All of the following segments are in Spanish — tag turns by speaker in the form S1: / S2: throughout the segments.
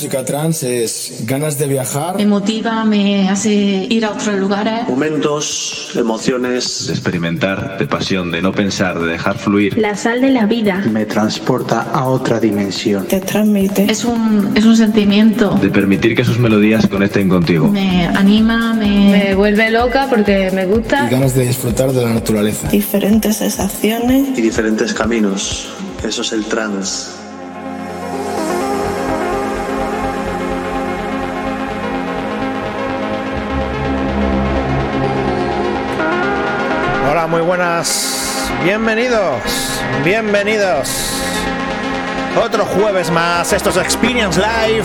S1: La música trans es ganas de viajar.
S2: Me motiva, me hace ir a otros lugares.
S3: Momentos, emociones.
S4: De experimentar, de pasión, de no pensar, de dejar fluir.
S5: La sal de la vida.
S6: Me transporta a otra dimensión.
S7: Te transmite.
S2: Es un, es un sentimiento.
S4: De permitir que sus melodías conecten contigo.
S2: Me anima, me...
S5: Me vuelve loca porque me gusta.
S1: Y ganas de disfrutar de la naturaleza.
S7: Diferentes sensaciones.
S3: Y diferentes caminos. Eso es el trans.
S8: Muy buenas. Bienvenidos, bienvenidos. Otro jueves más, estos Experience Live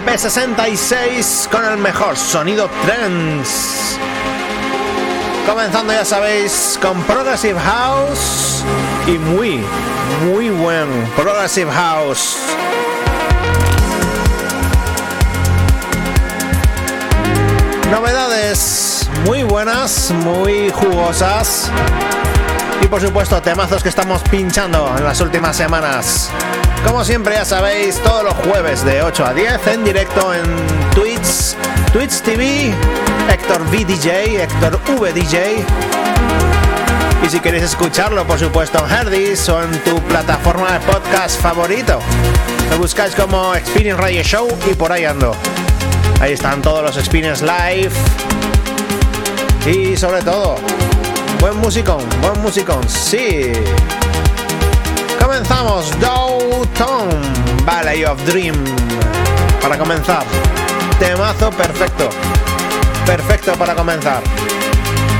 S8: EP66 con el mejor sonido trance. Comenzando, ya sabéis, con Progressive House y muy, muy buen Progressive House. Novedades muy buenas, muy jugosas. Y por supuesto, temazos que estamos pinchando en las últimas semanas. Como siempre, ya sabéis, todos los jueves de 8 a 10 en directo en Twitch, Twitch TV, Héctor VDJ, Héctor VDJ. Y si queréis escucharlo, por supuesto, en Herdis o en tu plataforma de podcast favorito, lo buscáis como Experience Radio Show y por ahí ando. Ahí están todos los Experience Live. Y sobre todo, buen musicón, buen musicón, sí. Comenzamos Downtown Valley of Dream. Para comenzar, temazo perfecto. Perfecto para comenzar.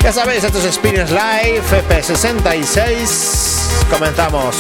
S8: Ya sabéis, esto es Experience Live FP66. Comenzamos.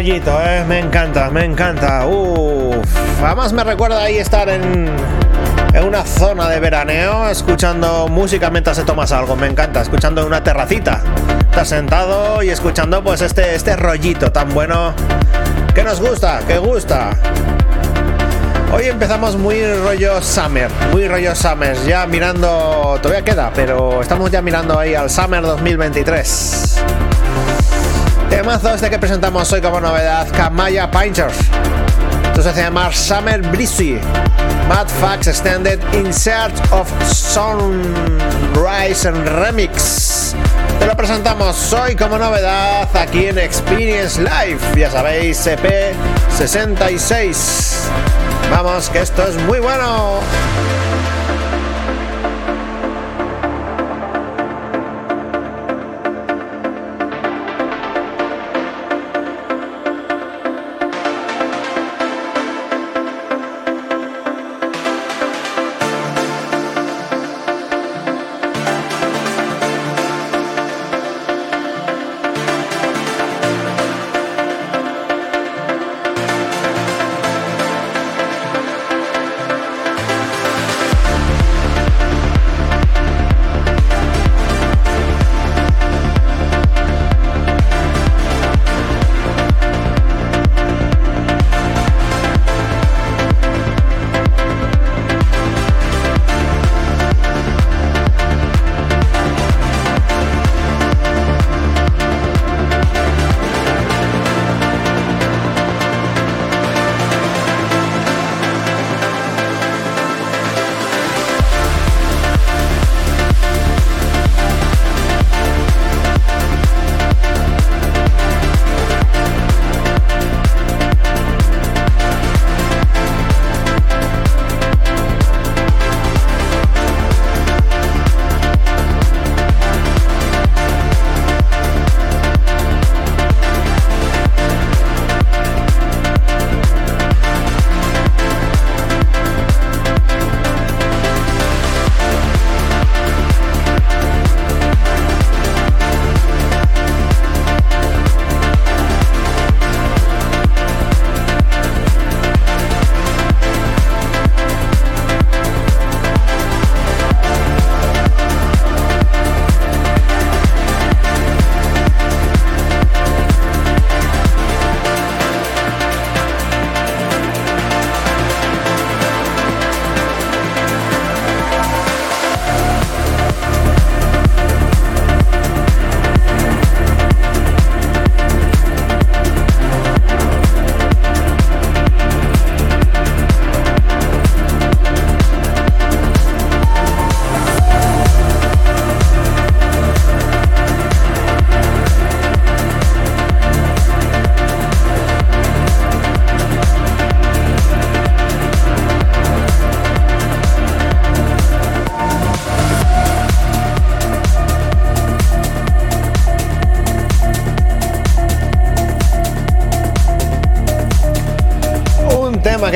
S8: Rollito, ¿eh? Me encanta, me encanta. Uf. Además me recuerda ahí estar en, en una zona de veraneo escuchando música mientras se tomas algo. Me encanta, escuchando en una terracita. Estás sentado y escuchando pues este, este rollito tan bueno que nos gusta, que gusta. Hoy empezamos muy rollo Summer, muy rollo Summer, ya mirando, todavía queda, pero estamos ya mirando ahí al Summer 2023. Temazo este que presentamos hoy como novedad, Kamaya Painters. Entonces se llama Summer Breezy, Mad Facts Extended in Search of Sunrise and Remix. Te lo presentamos hoy como novedad aquí en Experience Live, ya sabéis, CP66. Vamos, que esto es muy bueno.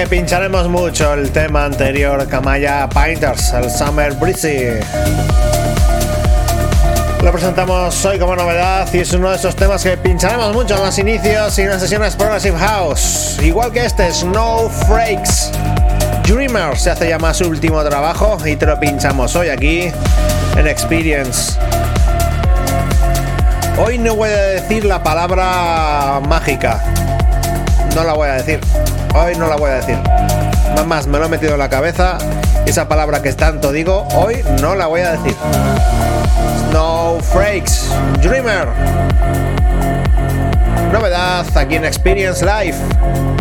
S8: Pincharemos mucho, el tema anterior, Kamaya Painters, el Summer Breezy. Lo presentamos hoy como novedad y es uno de esos temas que pincharemos mucho en los inicios y en las sesiones Progressive House. Igual que este, Snow Freaks. Dreamer se hace llamar su último trabajo y te lo pinchamos hoy aquí en Experience. Hoy no voy a decir la palabra mágica. No la voy a decir. Hoy no la voy a decir. Más, me lo he metido en la cabeza. Esa palabra que tanto digo, hoy no la voy a decir. Snowflakes, Dreamer. Novedad aquí en Experience Live.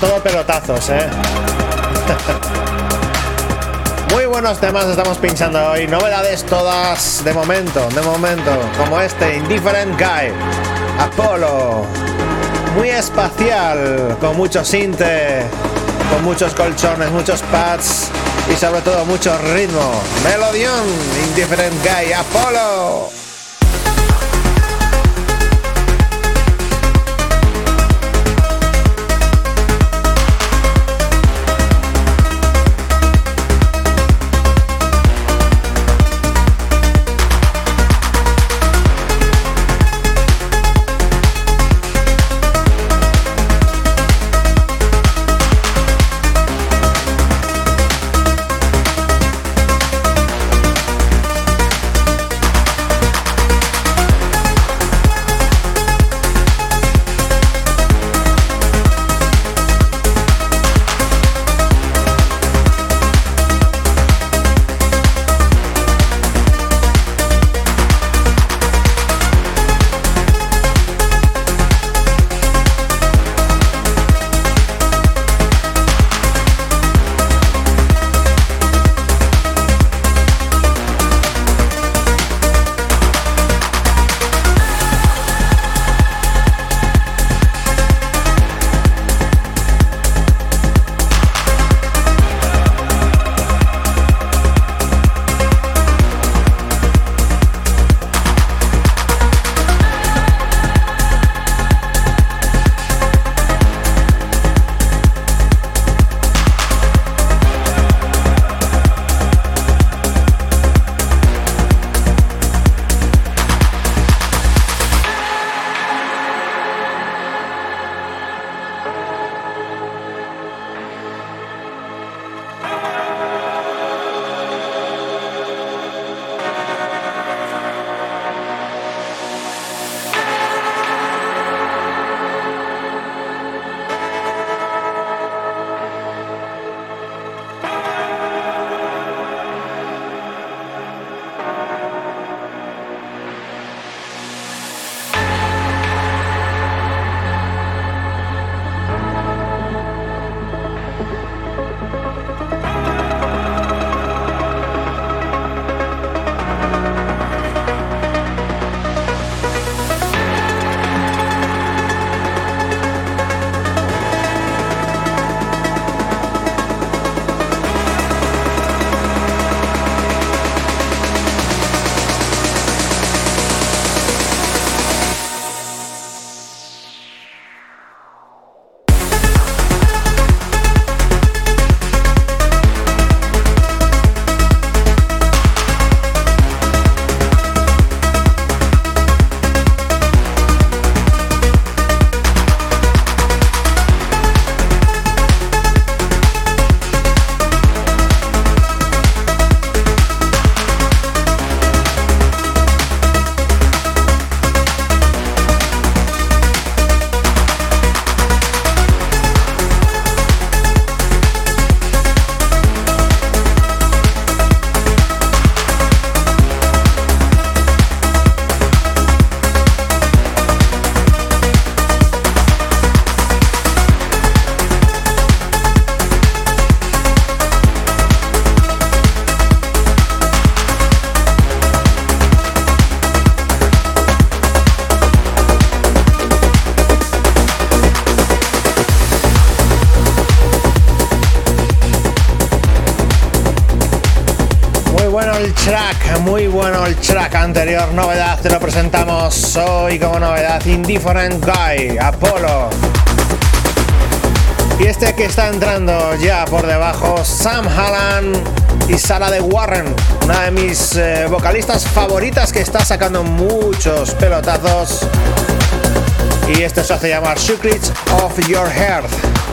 S8: Todo pelotazos, ¿eh? Muy buenos temas estamos pinchando hoy. Novedades todas de momento, de momento. Como este, Indifferent Guy. Apolo. Muy espacial, con mucho sinte, con muchos colchones, muchos pads y sobre todo mucho ritmo. Melodión, Indifferent Guy, Apolo. muy bueno el track anterior, novedad, te lo presentamos hoy como novedad, Indifferent Guy, Apolo. Y este que está entrando ya por debajo, Sam Hallan y Sara de Warren, una de mis eh, vocalistas favoritas que está sacando muchos pelotazos. Y este se hace llamar Secrets of Your Heart.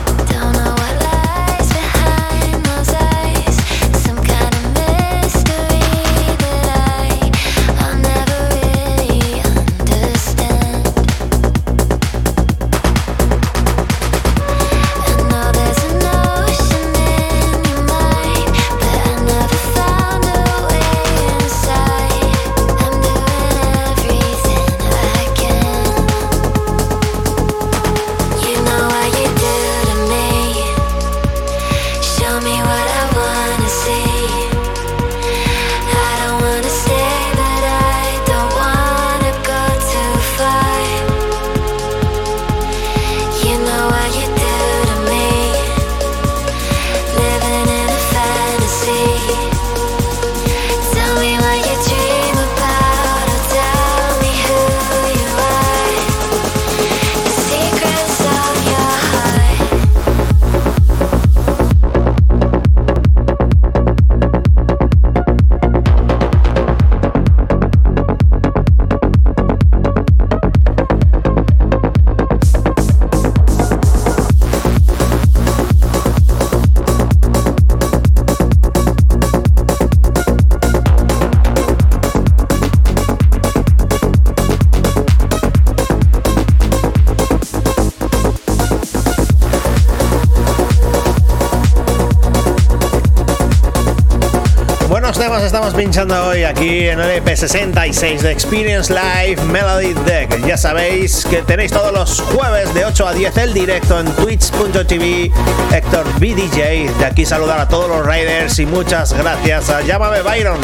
S8: Pinchando hoy aquí en el EP66 de Experience Live Melody Deck. Ya sabéis que tenéis todos los jueves de 8 a 10 el directo en twitch.tv Héctor BDJ. De aquí saludar a todos los riders y muchas gracias a Llámame Byron.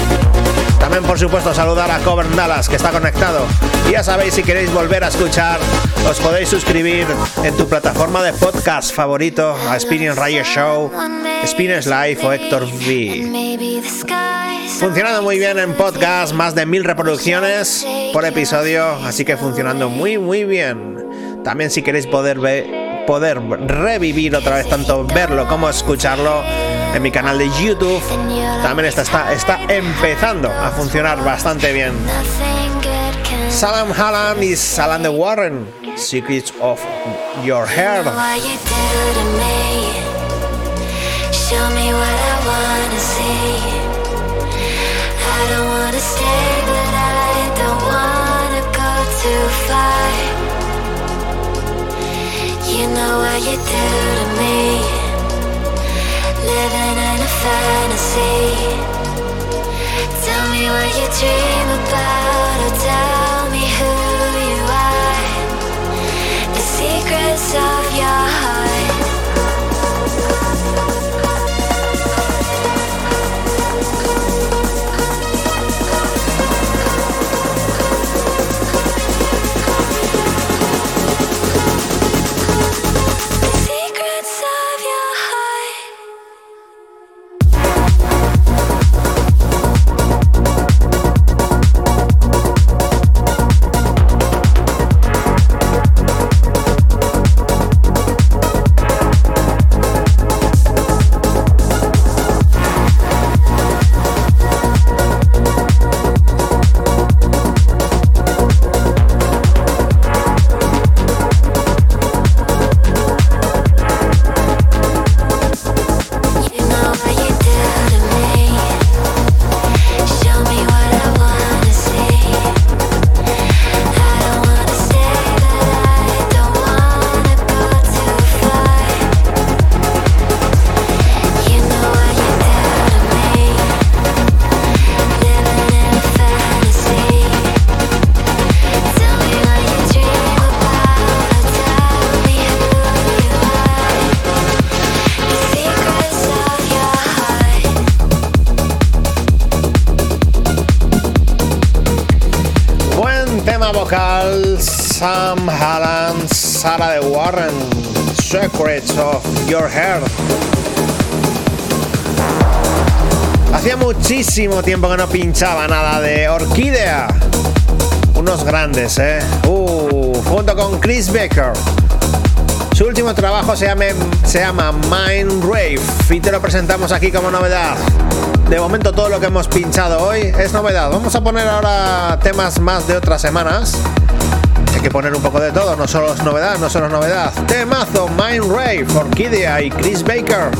S8: También por supuesto saludar a Cover Dallas que está conectado. Y ya sabéis si queréis volver a escuchar os podéis suscribir en tu plataforma de podcast favorito a Experience Radio Show, Experience Live o Héctor V. Funcionando muy bien en podcast, más de mil reproducciones por episodio, así que funcionando muy muy bien. También si queréis poder ver, poder revivir otra vez tanto verlo como escucharlo en mi canal de YouTube, también está, está, está empezando a funcionar bastante bien. Salam Halam y Salam de Warren, Secrets of Your Hair.
S9: Show me what I wanna see. Secrets of your heart.
S8: Tiempo que no pinchaba nada de Orquídea. Unos grandes, ¿eh? Uh, junto con Chris Baker. Su último trabajo se llama, se llama Mind Rave y te lo presentamos aquí como novedad. De momento todo lo que hemos pinchado hoy es novedad. Vamos a poner ahora temas más de otras semanas que poner un poco de todo, no solo es novedad, no solo es novedad. Temazo, Mind Ray, Orquídea y Chris Baker.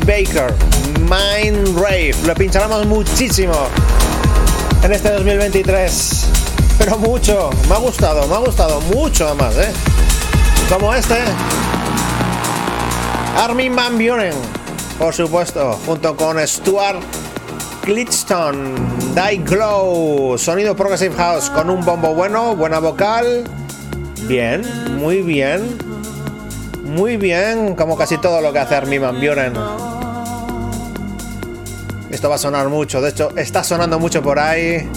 S8: Baker. Mind Rave. Lo pincharemos muchísimo en este 2023. Pero mucho. Me ha gustado, me ha gustado mucho además, ¿eh? Como este. Armin Van Buren, por supuesto, junto con Stuart Glitstone, Die Glow, sonido Progressive House con un bombo bueno, buena vocal. Bien, muy bien. Muy bien, como casi todo lo que hace Armin Van Buren. Esto va a sonar mucho, de hecho, está sonando mucho por ahí.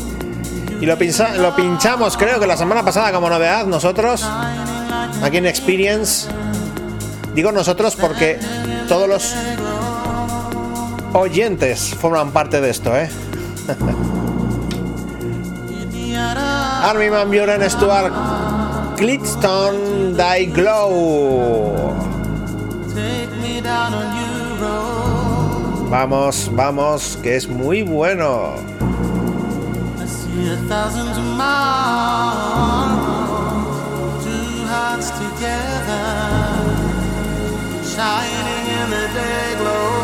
S8: Y lo, lo pinchamos, creo que la semana pasada como novedad, nosotros, aquí en Experience. Digo nosotros porque todos los oyentes forman parte de esto, ¿eh? Armin Van Buren, Stuart Clitston, Die Glow. Vamos, vamos, que es muy bueno.
S10: In the day, Lord,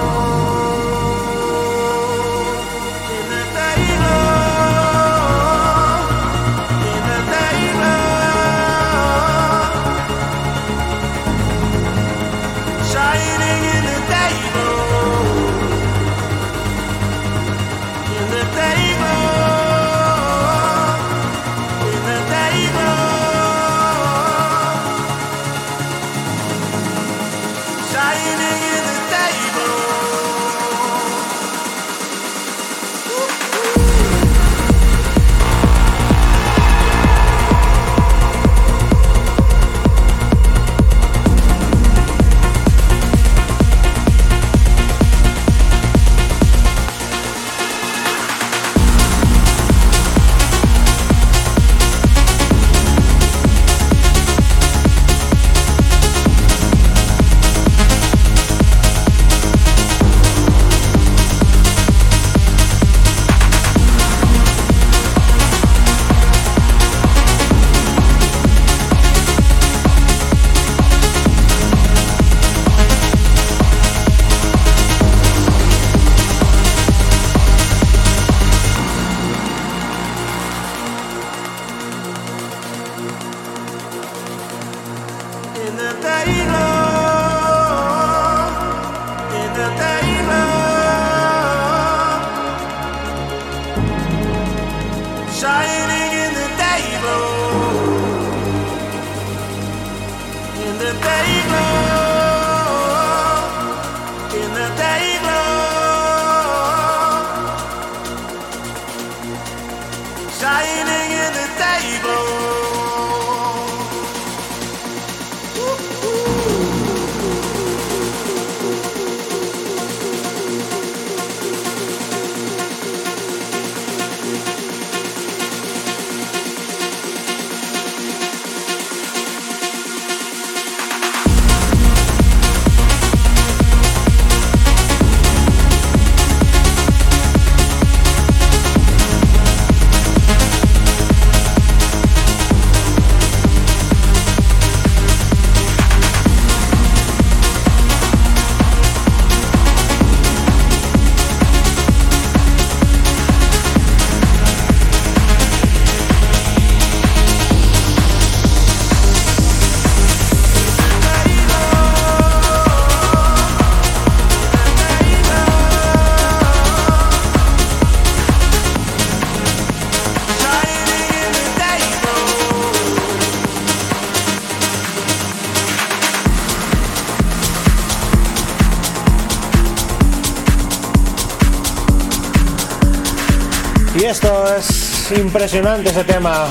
S8: impresionante ese tema.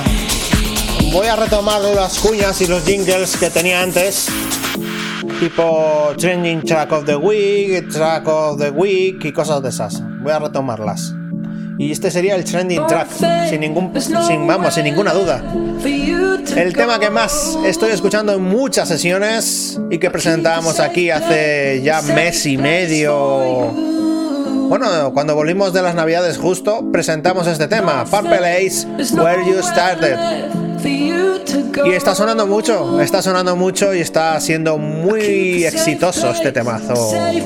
S8: Voy a retomar las cuñas y los jingles que tenía antes. Tipo Trending Track of the Week, Track of the Week y cosas de esas. Voy a retomarlas. Y este sería el trending track, sin ningún, sin, vamos, sin ninguna duda. El tema que más estoy escuchando en muchas sesiones y que presentábamos aquí hace ya mes y medio. Bueno, cuando volvimos de las navidades justo, presentamos este tema, Purple Ace, Where You Started. Y está sonando mucho, está sonando mucho y está siendo muy exitoso este temazo.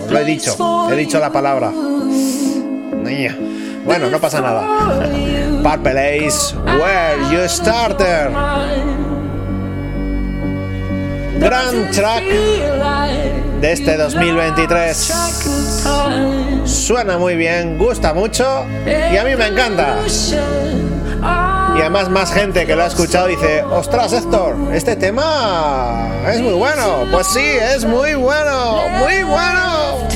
S8: Lo he dicho, he dicho la palabra. Niña. Bueno, no pasa nada. Purple Ace, Where You Started. Gran track de este 2023. Suena muy bien, gusta mucho y a mí me encanta. Y además más gente que lo ha escuchado dice, ostras Héctor, este tema es muy bueno. Pues sí, es muy bueno, muy bueno.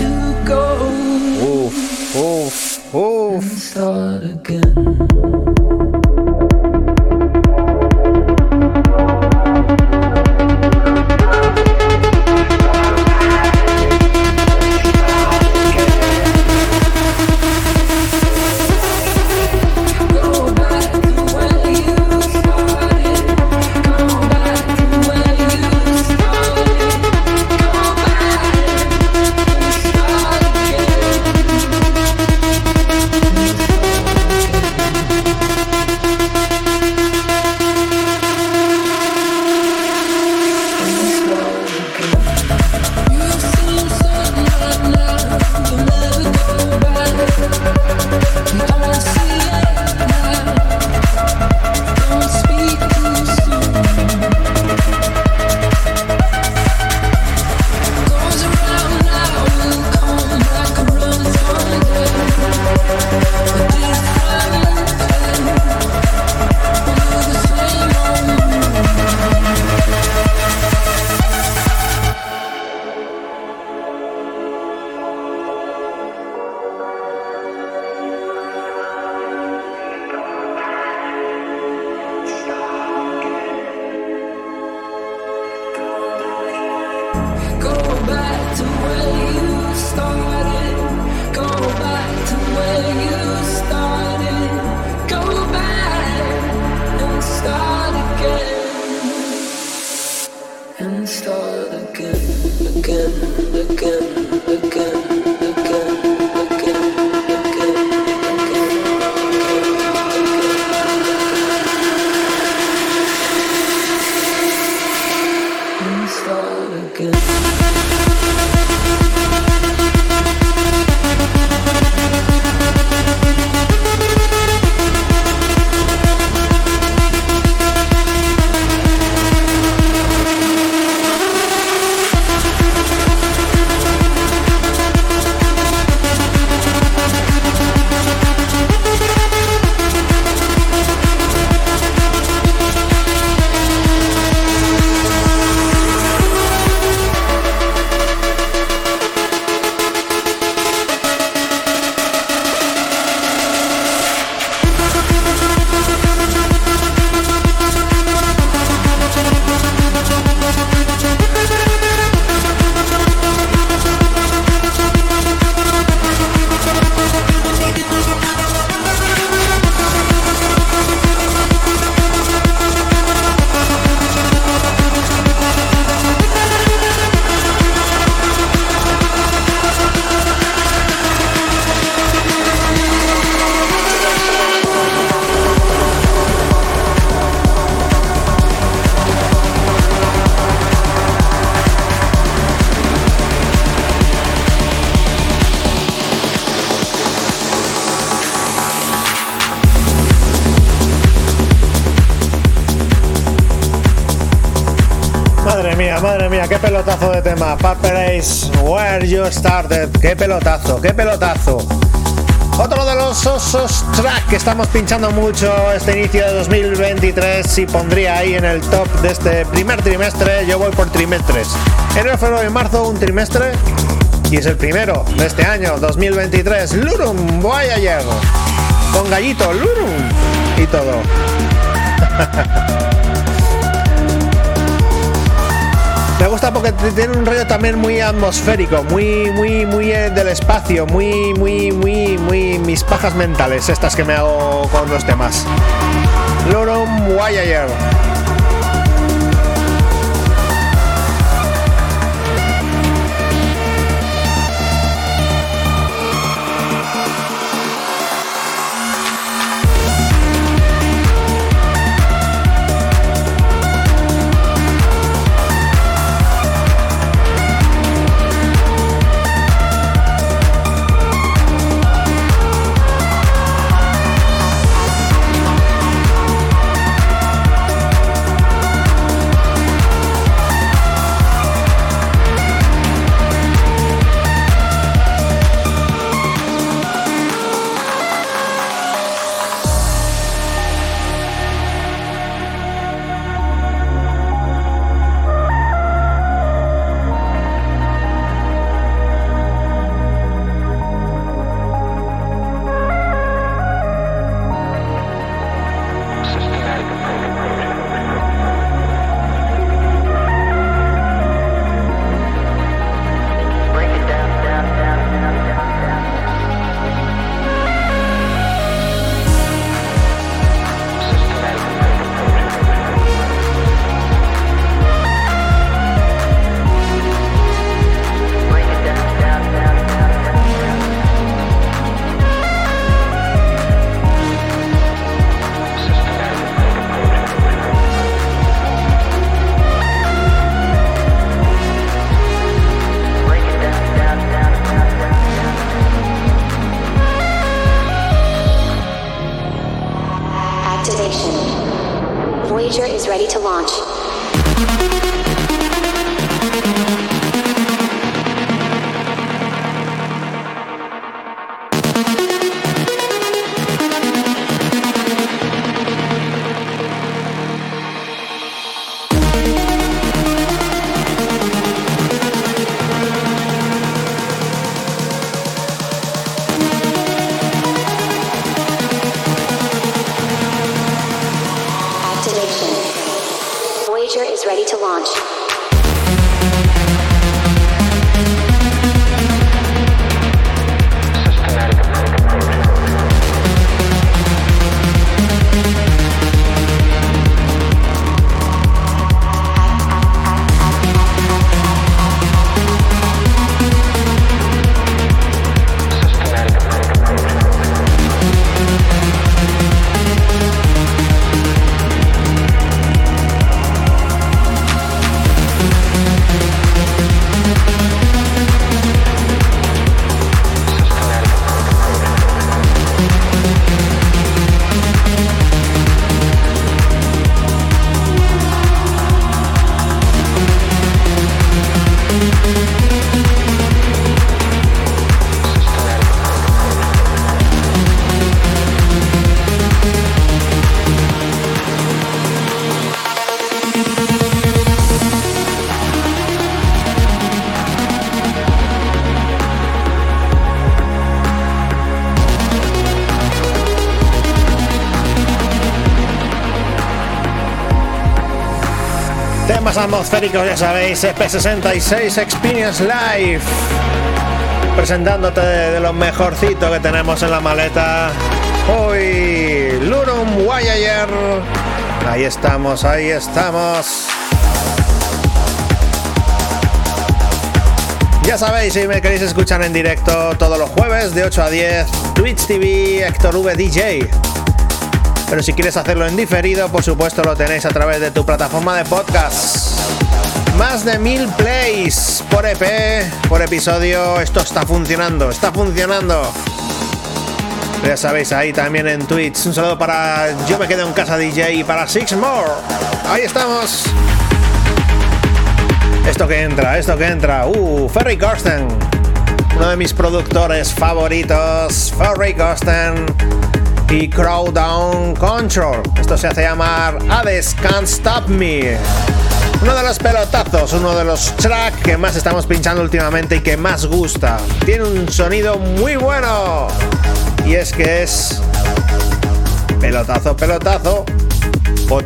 S8: Tema. Where You Started. Qué pelotazo, qué pelotazo. Otro de los osos track que estamos pinchando mucho este inicio de 2023 y pondría ahí en el top de este primer trimestre. Yo voy por trimestres. Enero, febrero y marzo un trimestre y es el primero de este año 2023. Lurum Voyager. con gallito, lurum y todo. Me gusta porque tiene un rollo también muy atmosférico, muy, muy, muy eh, del espacio, muy, muy, muy, muy mis pajas mentales, estas que me hago con los temas. Lurum Voyager. atmosféricos, ya sabéis, SP66 Experience Live. Presentándote de, lo mejorcito que tenemos en la maleta. Hoy, Lurum Voyager. Ahí estamos, ahí estamos. Ya sabéis, si me queréis escuchar en directo todos los jueves de 8 a 10, Twitch TV, Héctor V DJ. Pero si quieres hacerlo en diferido, por supuesto lo tenéis a través de tu plataforma de podcast. Más de mil plays por EP, por episodio. Esto está funcionando, está funcionando. Ya sabéis, ahí también en Twitch. Un saludo para Yo me quedo en casa DJ y para Six More. Ahí estamos. Esto que entra, esto que entra. Uh, Ferry Corsten. Uno de mis productores favoritos. Ferry Corsten y Crowdown Control. Esto se hace llamar Hades Can't Stop Me. Uno de los pelotazos, uno de los tracks que más estamos pinchando últimamente y que más gusta. Tiene un sonido muy bueno. Y es que es pelotazo, pelotazo o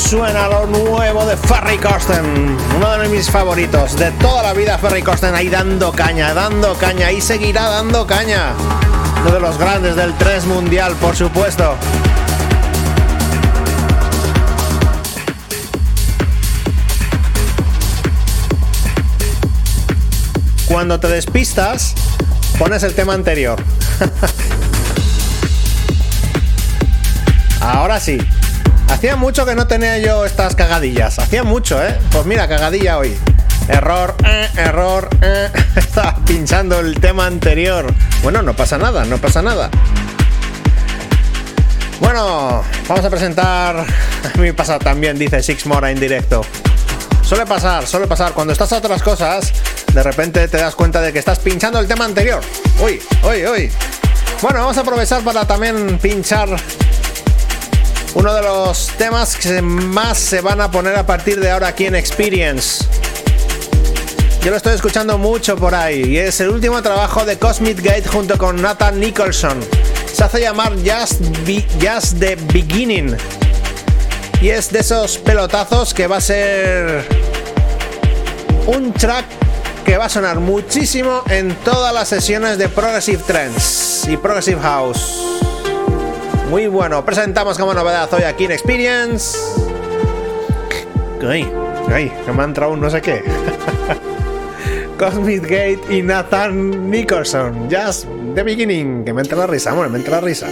S8: suena lo nuevo de Ferry Corsten, uno de mis favoritos de toda la vida. Ferry Corsten ahí dando caña, dando caña y seguirá dando caña. Uno de los grandes del 3 mundial, por supuesto. Cuando te despistas, pones el tema anterior. Ahora sí. Hacía mucho que no tenía yo estas cagadillas. Hacía mucho, ¿eh? Pues mira, cagadilla hoy. Error, eh, error, eh. Estaba pinchando el tema anterior. Bueno, no pasa nada, no pasa nada. Bueno, vamos a presentar. A pasa también, dice Six Mora en directo. Suele pasar, suele pasar. Cuando estás a otras cosas, de repente te das cuenta de que estás pinchando el tema anterior. Uy, uy, uy. Bueno, vamos a aprovechar para también pinchar uno de los temas que más se van a poner a partir de ahora aquí en Experience. Yo lo estoy escuchando mucho por ahí y es el último trabajo de Cosmic Gate junto con Nathan Nicholson. Se hace llamar Just, Just the Beginning y es de esos pelotazos que va a ser un track que va a sonar muchísimo en todas las sesiones de Progressive Trends y Progressive House. Muy bueno, presentamos como novedad hoy aquí en Experience. Ay, ay, que me ha entrado un no sé qué. Cosmic Gate y Nathan Nicholson. Just the beginning. Que me entra la risa, bueno, me entra la risa.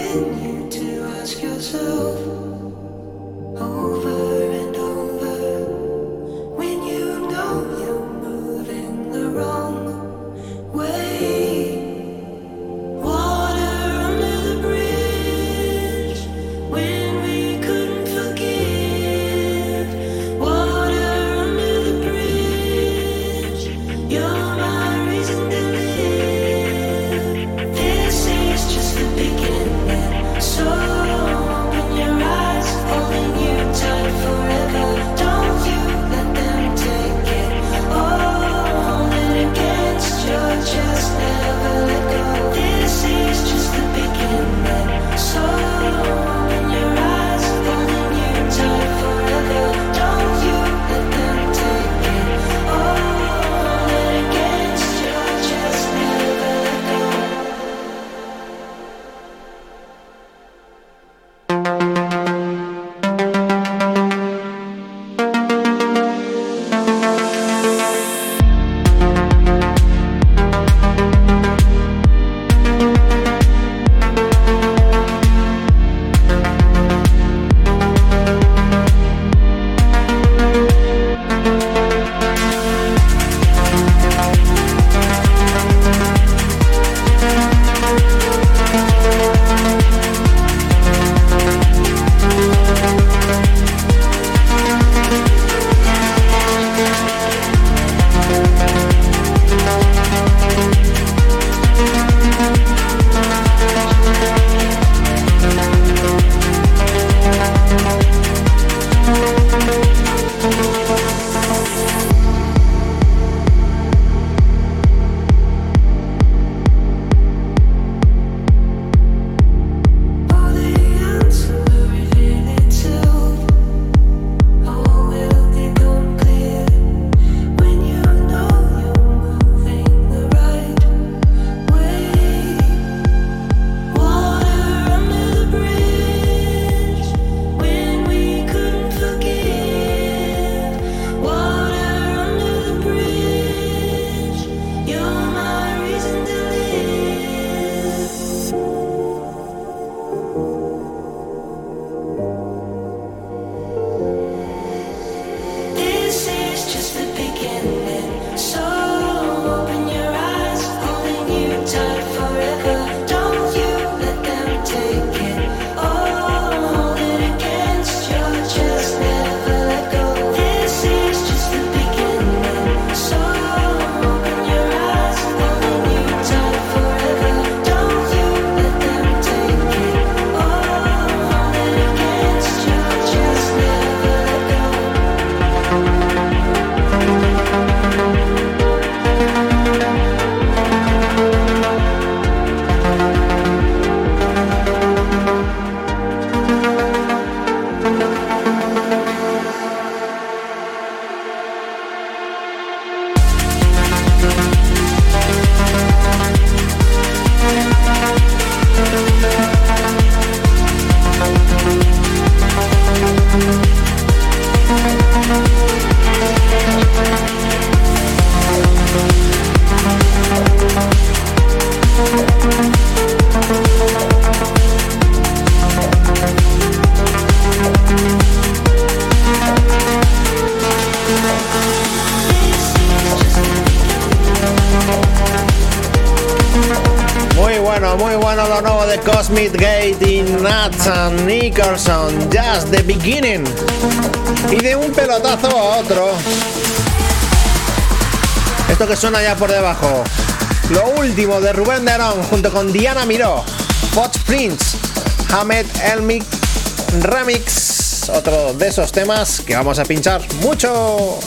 S11: Por debajo. Lo último de Rubén de Arón junto con Diana Miró, Fox Prince, Hamed Elmic Remix. Otro de esos temas que vamos a pinchar mucho.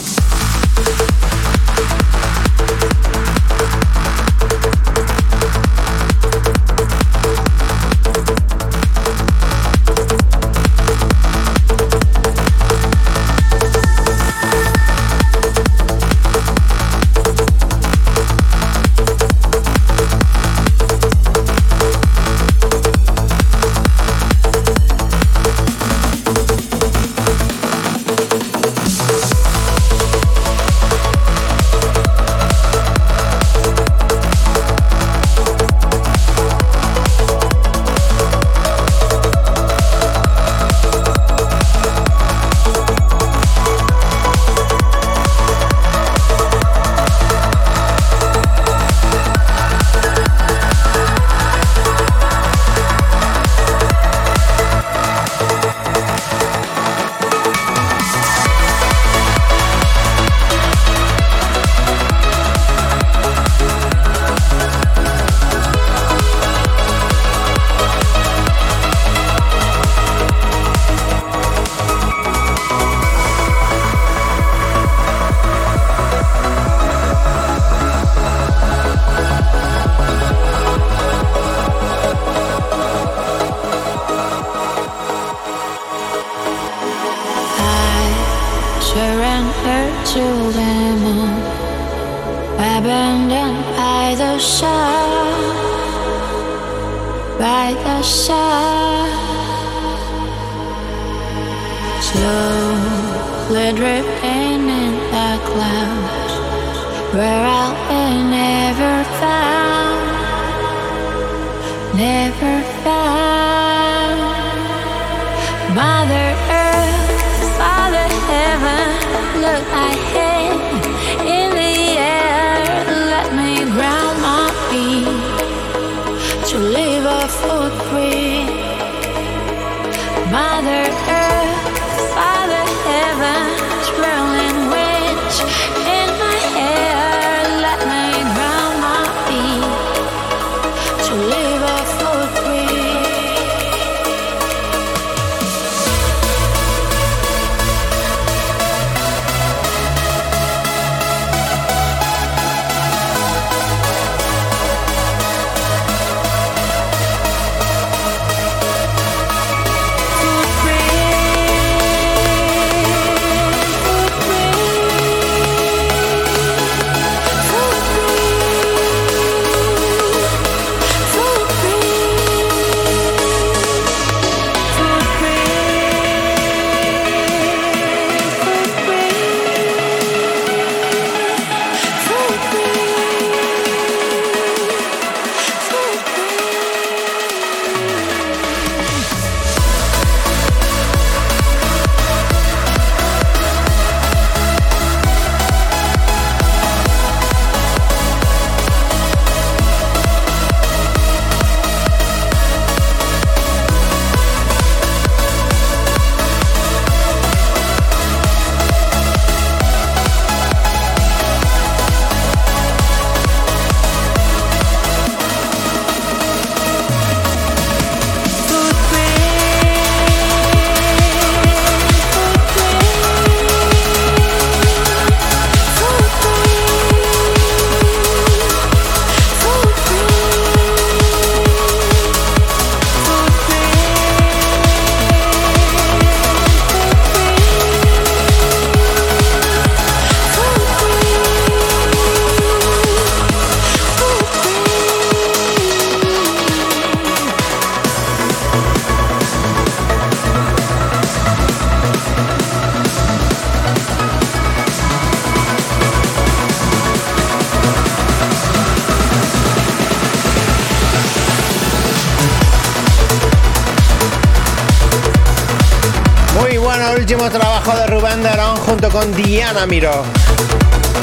S11: De Miró.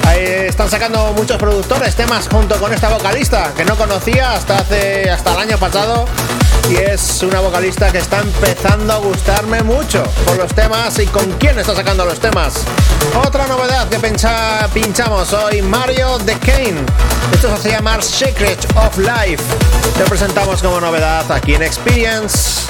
S8: Ahí están sacando muchos productores temas junto con esta vocalista que no conocía hasta hace hasta el año pasado y es una vocalista que está empezando a gustarme mucho con los temas y con quién está sacando los temas. Otra novedad que pincha, pinchamos hoy, Mario The Kane. Esto se llama Secret of Life. Te presentamos como novedad aquí en Experience.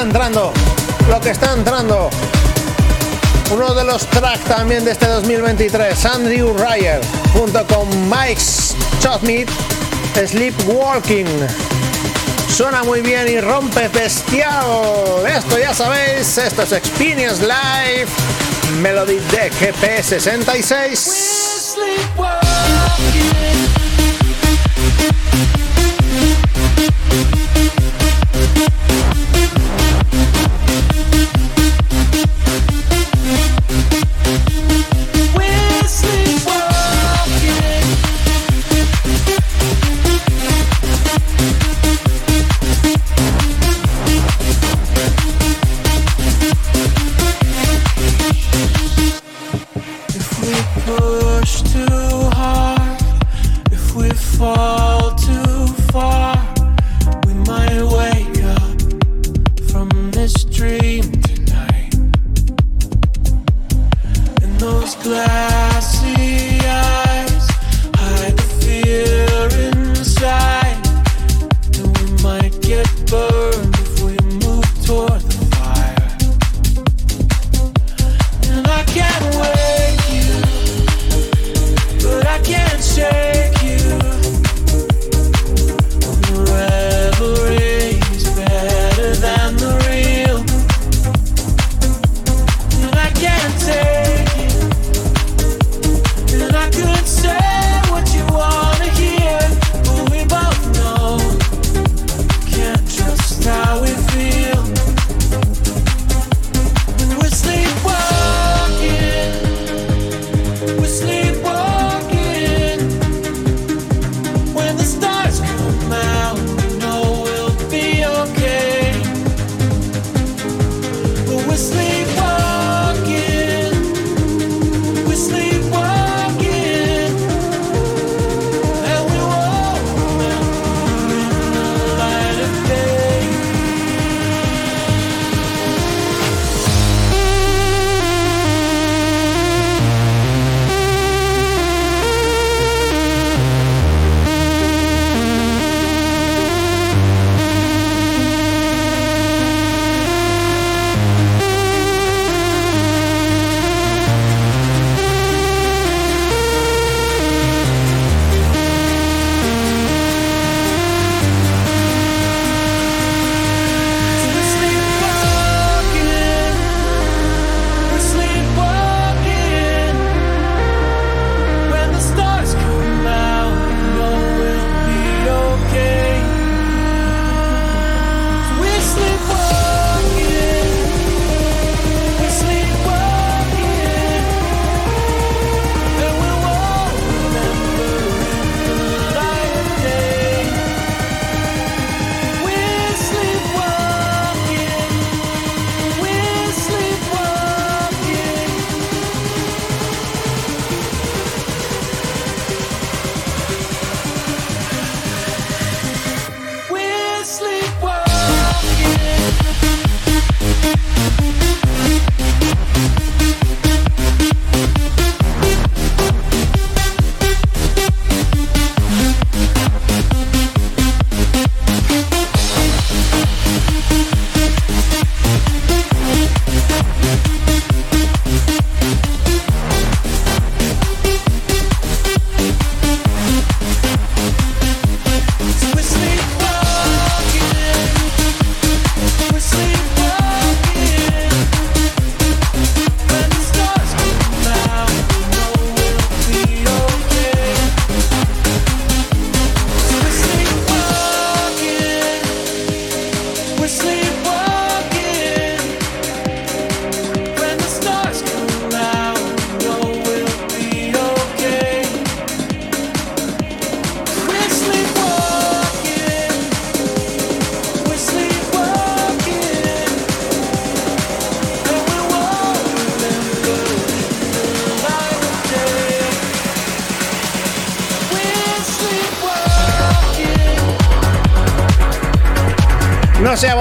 S8: Entrando, lo que está entrando. Uno de los tracks también de este 2023, Andrew Ryer, junto con Mike Chotmith, Sleepwalking. Suena muy bien y rompe bestial. Esto ya sabéis, esto es Experience Live, Melody Deck GP66.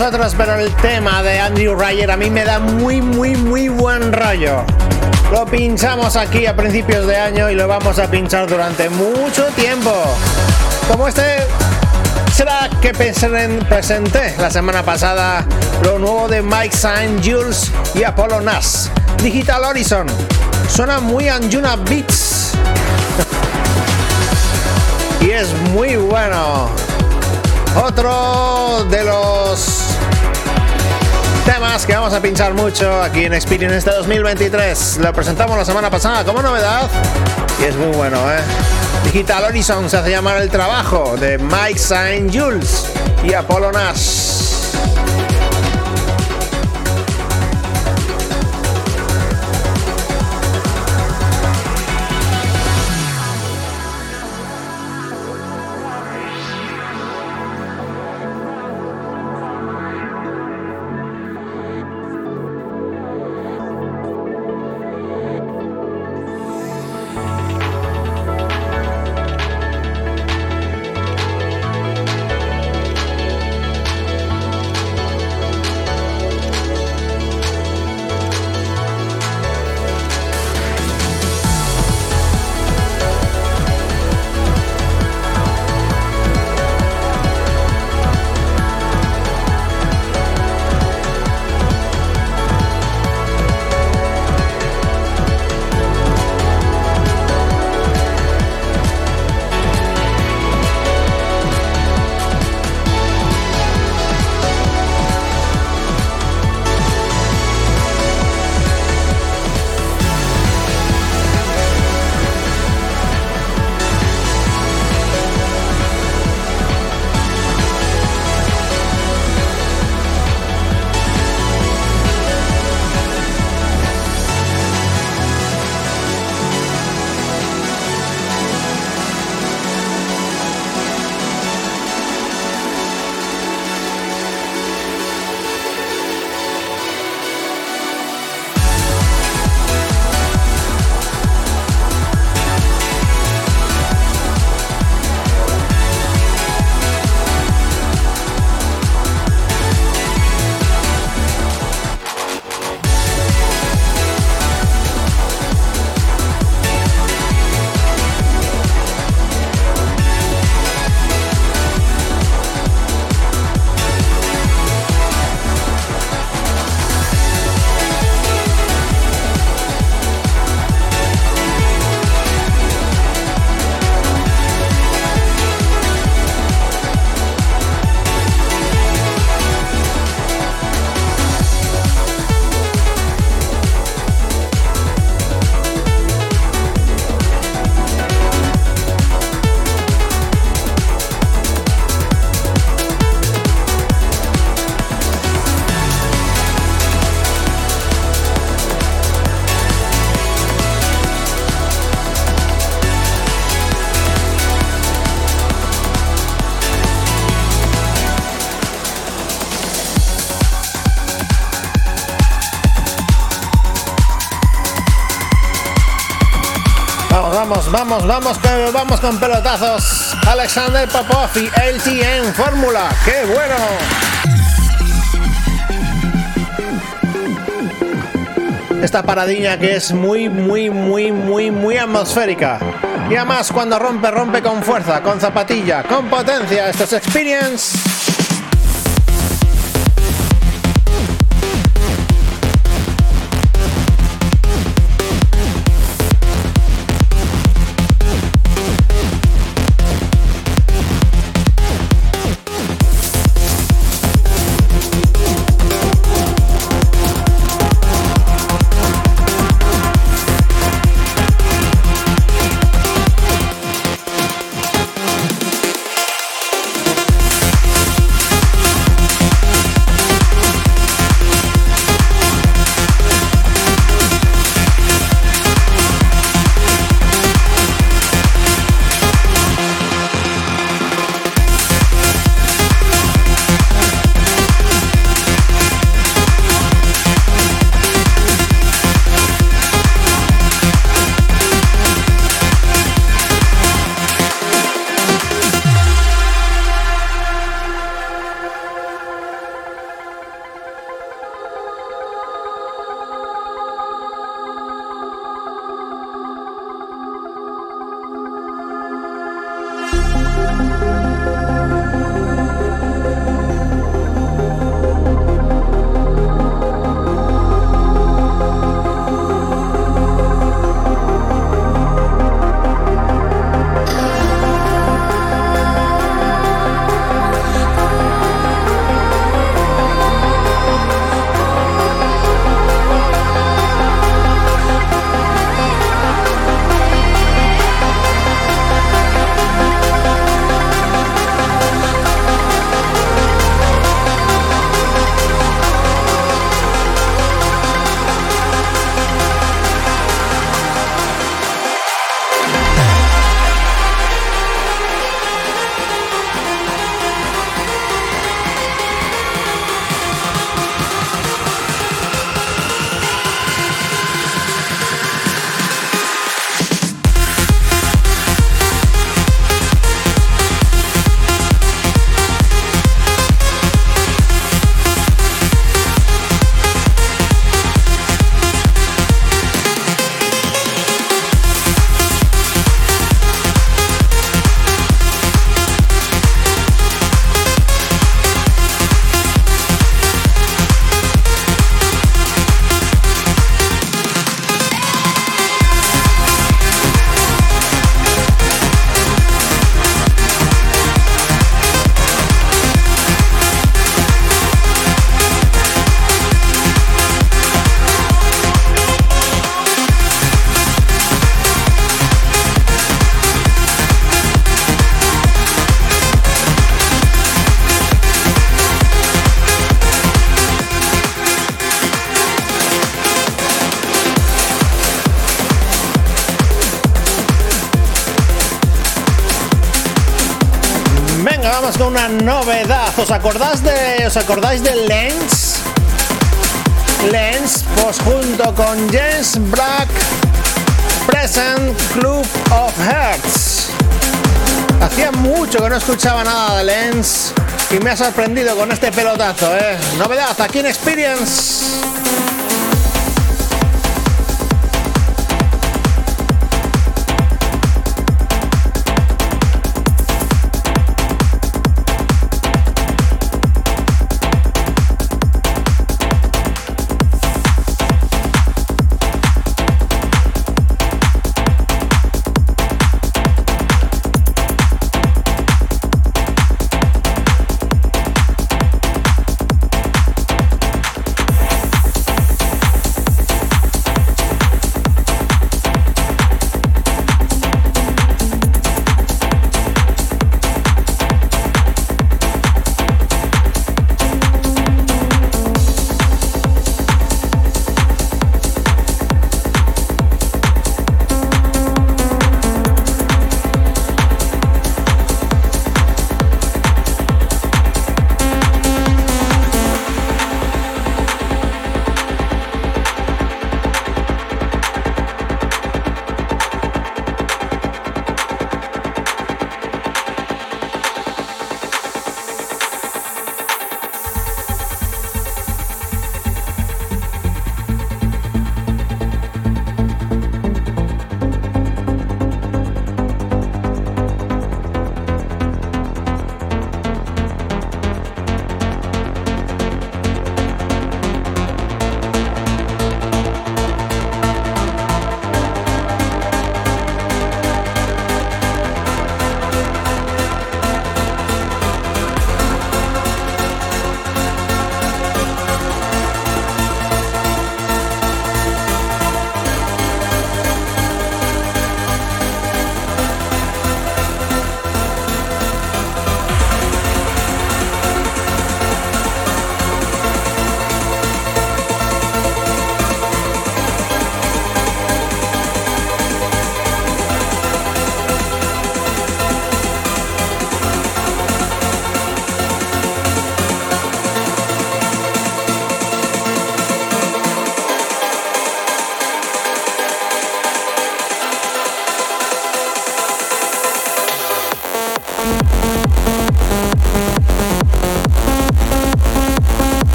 S8: Vosotros, pero el tema de Andrew Ryer a mí me da muy, muy, muy buen rollo. Lo pinchamos aquí a principios de año y lo vamos a pinchar durante mucho tiempo. Como este será que presen- presenté la semana pasada lo nuevo de Mike Saint Jules y Apollo Nash. Digital Horizon. Suena muy Anjuna Beats. y es muy bueno. Otro de los temas que vamos a pinchar mucho aquí en Experience este 2023. Lo presentamos la semana pasada como novedad y es muy bueno, ¿eh? Digital Horizon se hace llamar el trabajo de Mike Saint Jules y Apollo Nash. Con- pelotazos. Alexander Popov y LTN Fórmula. ¡Qué bueno! Esta paradilla que es muy, muy, muy, muy, muy atmosférica. Y además cuando rompe, rompe con fuerza, con zapatilla, con potencia. Esto es Experience. ¿Os acordáis de, Lens? Lens, pues junto con James Black, Present Club of Hearts. Hacía mucho que no escuchaba nada de Lens y me ha sorprendido con este pelotazo, ¿eh? Novedad aquí en Experience.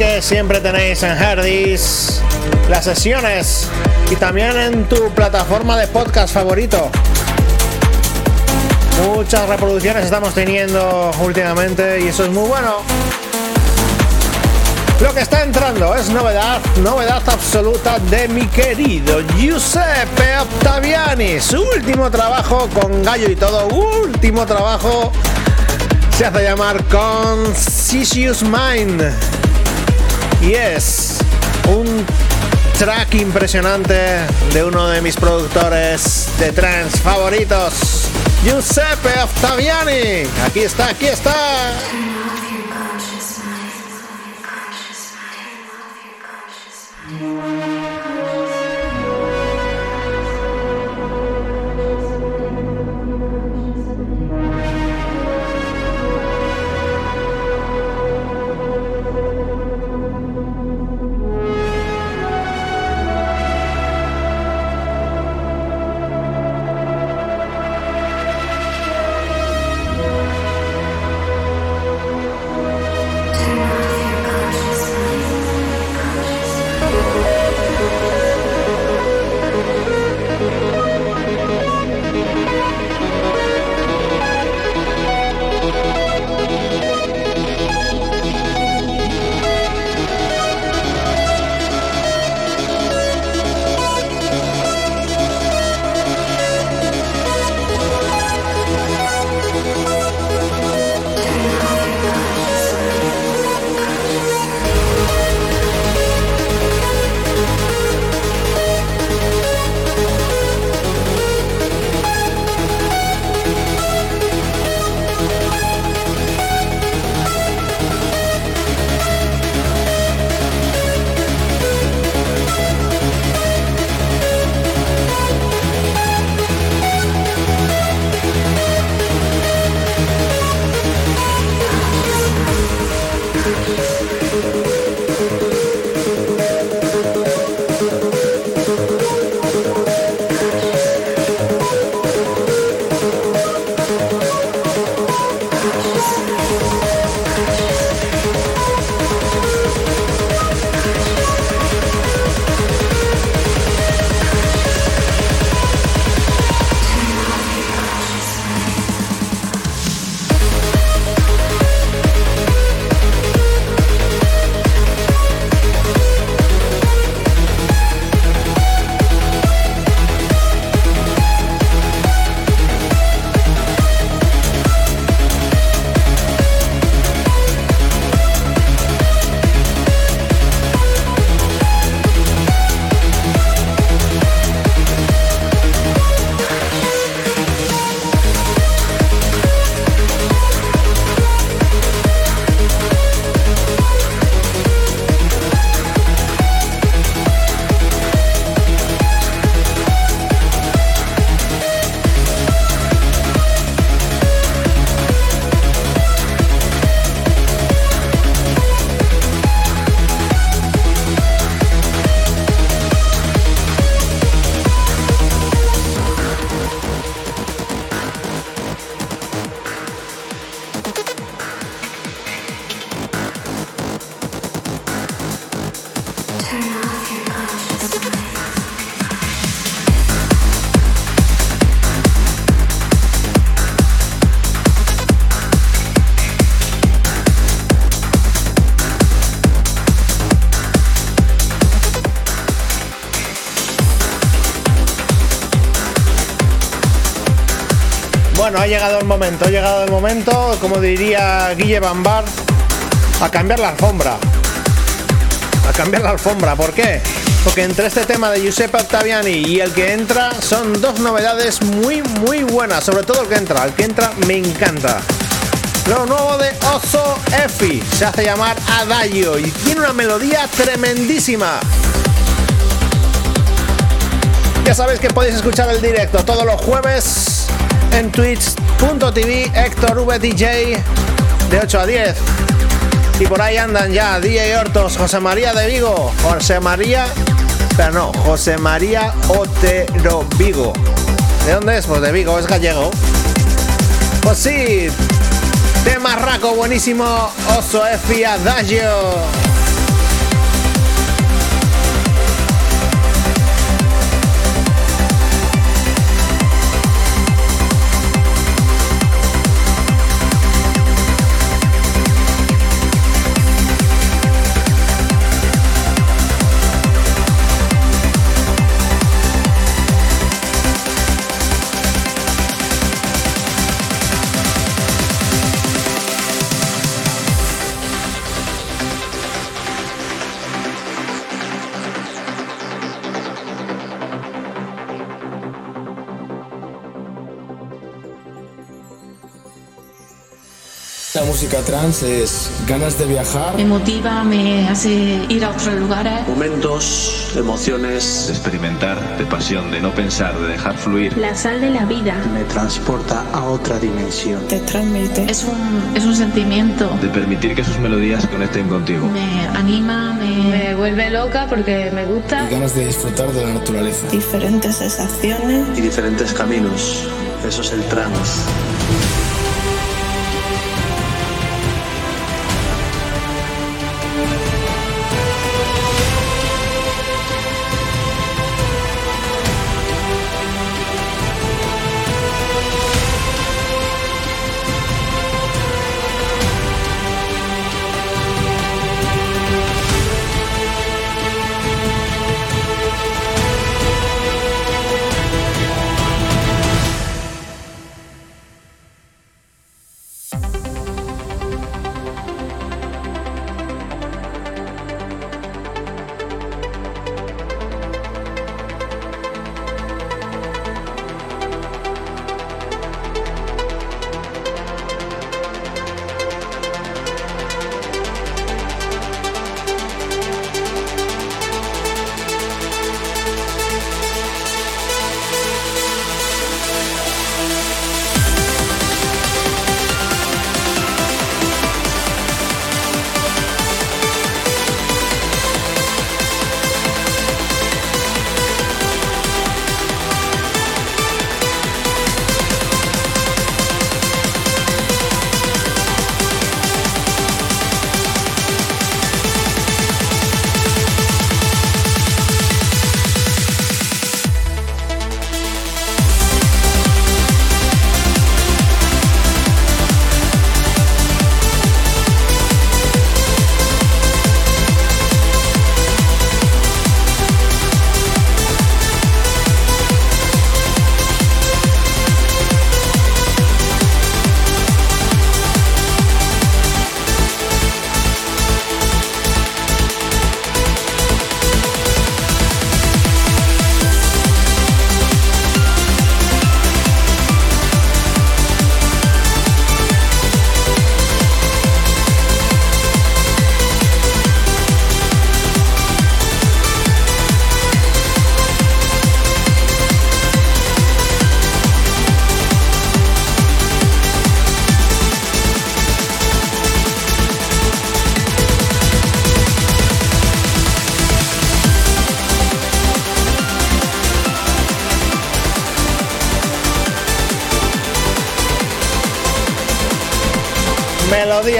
S8: Que siempre tenéis en Herdis las sesiones y también en tu plataforma de podcast favorito. Muchas reproducciones estamos teniendo últimamente y eso es muy bueno. Lo que está entrando es novedad, novedad absoluta de mi querido Giuseppe Ottaviani. Su último trabajo con gallo y todo, último trabajo se hace llamar Conscious Mind. Y es un track impresionante de uno de mis productores de trance favoritos, Giuseppe Ottaviani. Aquí está, aquí está. Llegado el momento, ha llegado el momento, como diría Guille Bambar, a cambiar la alfombra. A cambiar la alfombra, ¿por qué? Porque entre este tema de Giuseppe Ottaviani y el que entra son dos novedades muy muy buenas, sobre todo el que entra, el que entra me encanta. Lo nuevo de Oso Efi se hace llamar Adagio y tiene una melodía tremendísima. Ya sabéis que podéis escuchar el directo todos los jueves en twitch.tv Héctor VDJ de 8 a 10. Y por ahí andan ya DJ Hortos, José María de Vigo, José María, pero no, José María Otero Vigo. ¿De dónde es? Pues de Vigo, es gallego. Pues sí, tema raco buenísimo, Oso Efi Adagio.
S1: Música trance es ganas de viajar,
S2: me motiva, me hace ir a otros lugares.
S3: momentos, emociones,
S4: De experimentar, de pasión, de no pensar, de dejar fluir.
S5: La sal de la vida.
S6: Me transporta a otra dimensión.
S7: te transmite
S2: Es un, es un sentimiento.
S4: De permitir que sus melodías conecten contigo.
S2: Me anima, me,
S5: Me vuelve loca porque me gusta.
S1: y ganas de disfrutar de la naturaleza.
S7: diferentes sensaciones
S3: y diferentes caminos. Eso es el trance.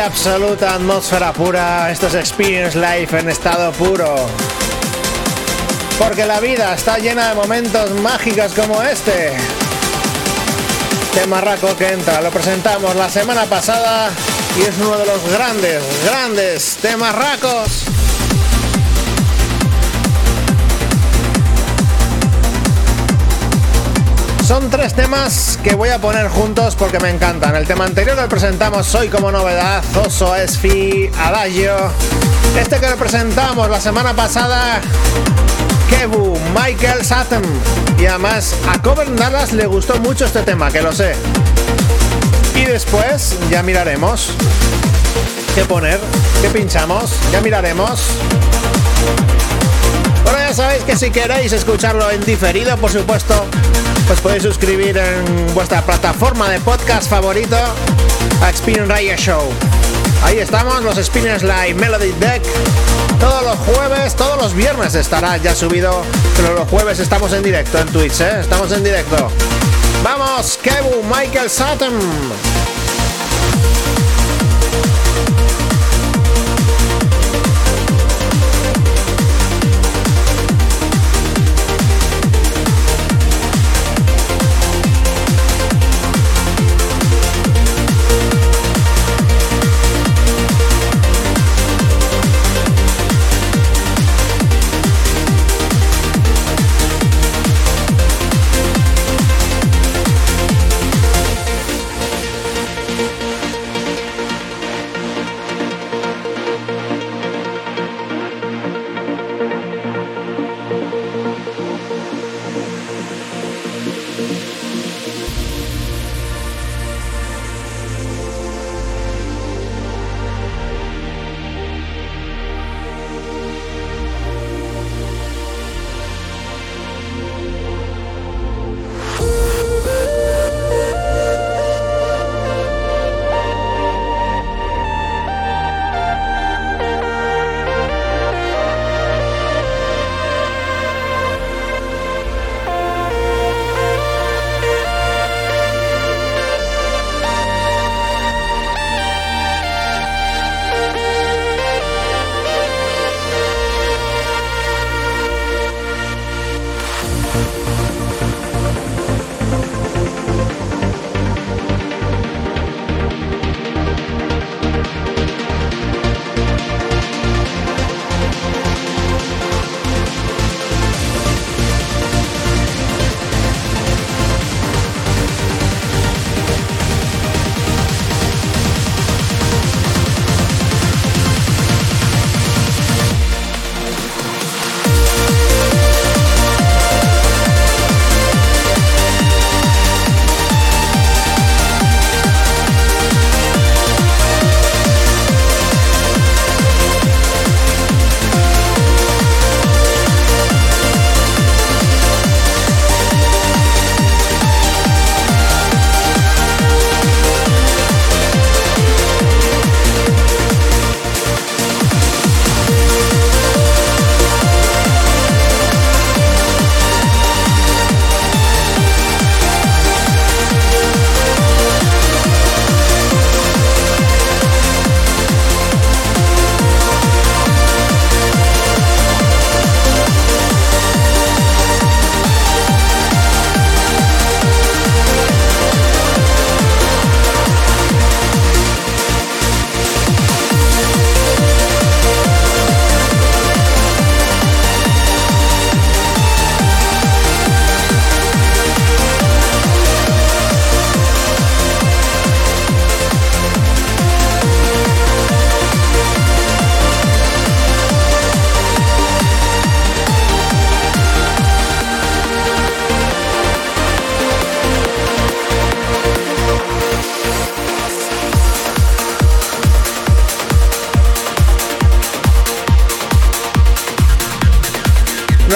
S8: Absoluta, atmósfera pura. Esto es Experience Life en estado puro. Porque la vida está llena de momentos mágicos como este. Temarraco que entra, lo presentamos la semana pasada y es uno de los grandes, grandes temarracos. Son tres temas que voy a poner juntos porque me encantan. El tema anterior lo presentamos hoy como novedad, Oso Esfi Adagio. Este que lo presentamos la semana pasada, Kebu, Michael Satem. Y además a Cover Dallas le gustó mucho este tema, que lo sé. Y después ya miraremos qué poner, qué pinchamos, ya miraremos. Bueno, ya sabéis que si queréis escucharlo en diferido, por supuesto, os podéis suscribir en vuestra plataforma de podcast favorito a Spin Radio Show. Ahí estamos, los Spinners Live Melody Deck. Todos los jueves, todos los viernes estará ya subido, pero los jueves estamos en directo en Twitch, ¿eh? Estamos en directo. Vamos, Kebu, Michael Sutton.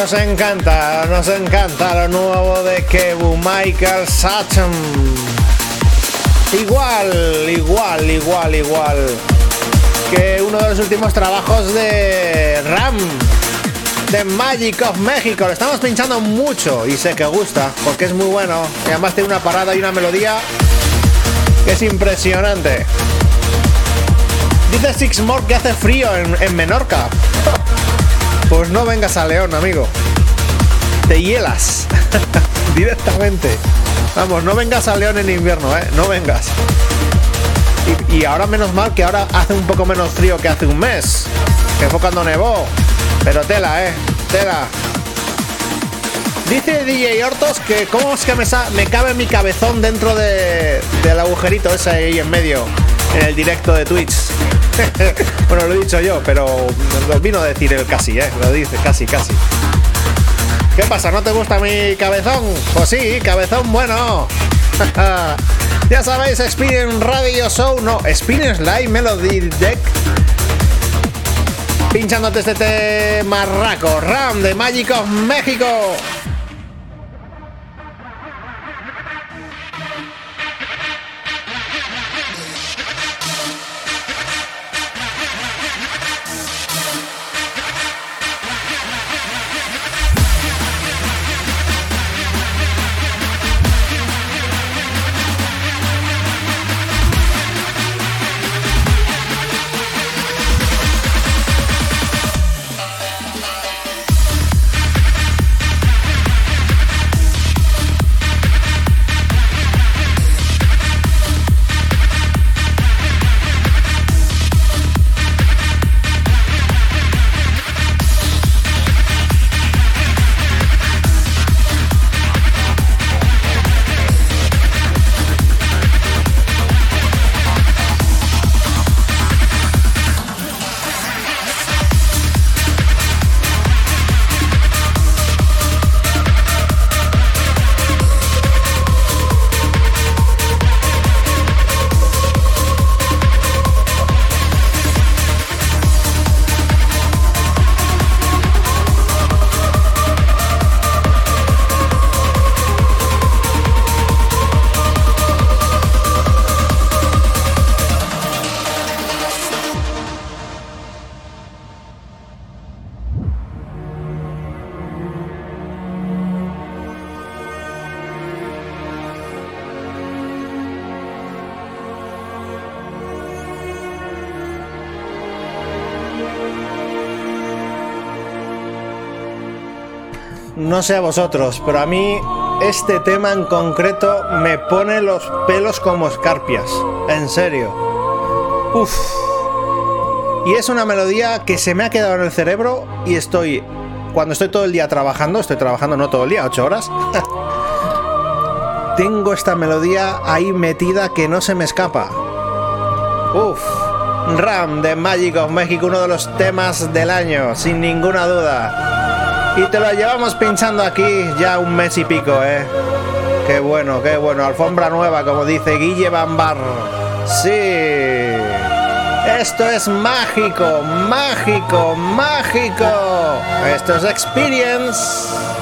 S8: Nos encanta, nos encanta lo nuevo de Kebu Michael Sutton. Igual, igual, igual, igual que uno de los últimos trabajos de Ram, de Magic of México. Lo estamos pinchando mucho y sé que gusta, porque es muy bueno. Y además tiene una parada y una melodía que es impresionante. Dice Six More que hace frío en, en Menorca. Pues no vengas a León, amigo. Te hielas directamente. Vamos, no vengas a León en invierno, ¿eh? No vengas. Y, ahora menos mal que ahora hace un poco menos frío que hace un mes. Que fue cuando nevó. Pero tela, ¿eh? Tela. Dice DJ Hortos que cómo es que me, me cabe mi cabezón dentro de, del agujerito ese ahí en medio. En el directo de Twitch. bueno, lo he dicho yo, pero lo vino a decir el casi, ¿eh? Lo dice casi, casi. ¿Qué pasa? ¿No te gusta mi cabezón? Pues sí, cabezón bueno. ya sabéis, Experience Radio Show, no, Experience Live Melody Deck. Pinchándote este tema raco, Ram de Magic of México. Sé a vosotros, pero a mí este tema en concreto me pone los pelos como escarpias. En serio. Uf. Y es una melodía que se me ha quedado en el cerebro y estoy... Cuando estoy todo el día trabajando, estoy trabajando no todo el día, 8 horas. tengo esta melodía ahí metida que no se me escapa. Uf. Ram de Magic of México, uno de los temas del año, sin ninguna duda. Y te lo llevamos pinchando aquí ya un mes y pico, ¿eh? Qué bueno, qué bueno. Alfombra nueva, como dice Guille Bambar. Sí. Esto es mágico, mágico, mágico. Esto es Experience.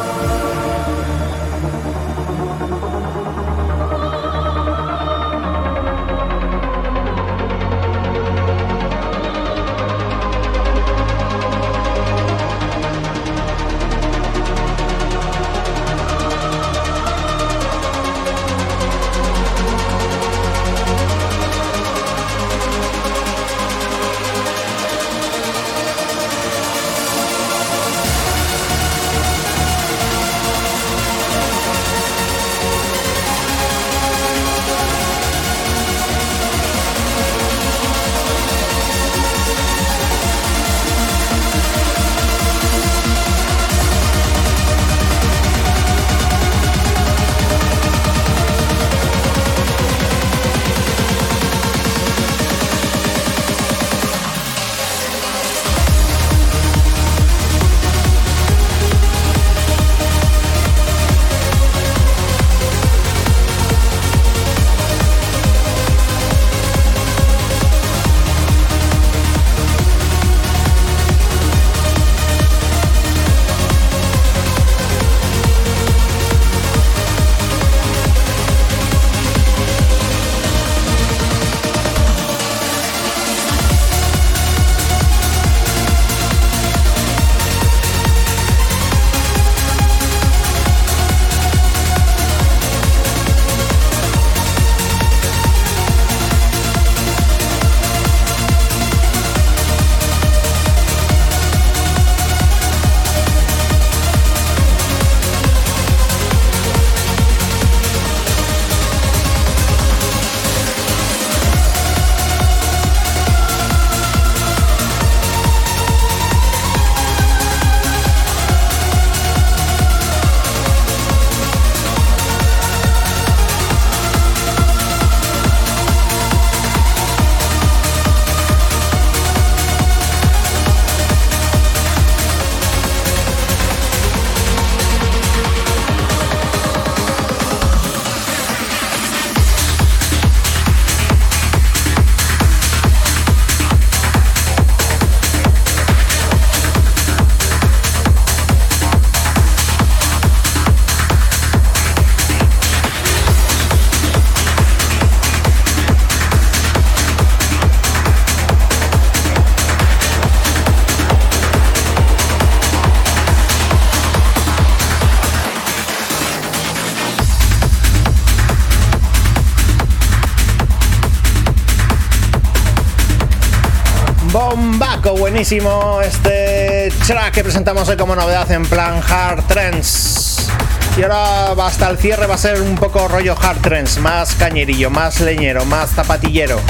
S8: Este track que presentamos hoy como novedad en plan Hard Trends. Y ahora hasta el cierre va a ser un poco rollo Hard Trends, más cañerillo, más leñero, más zapatillero.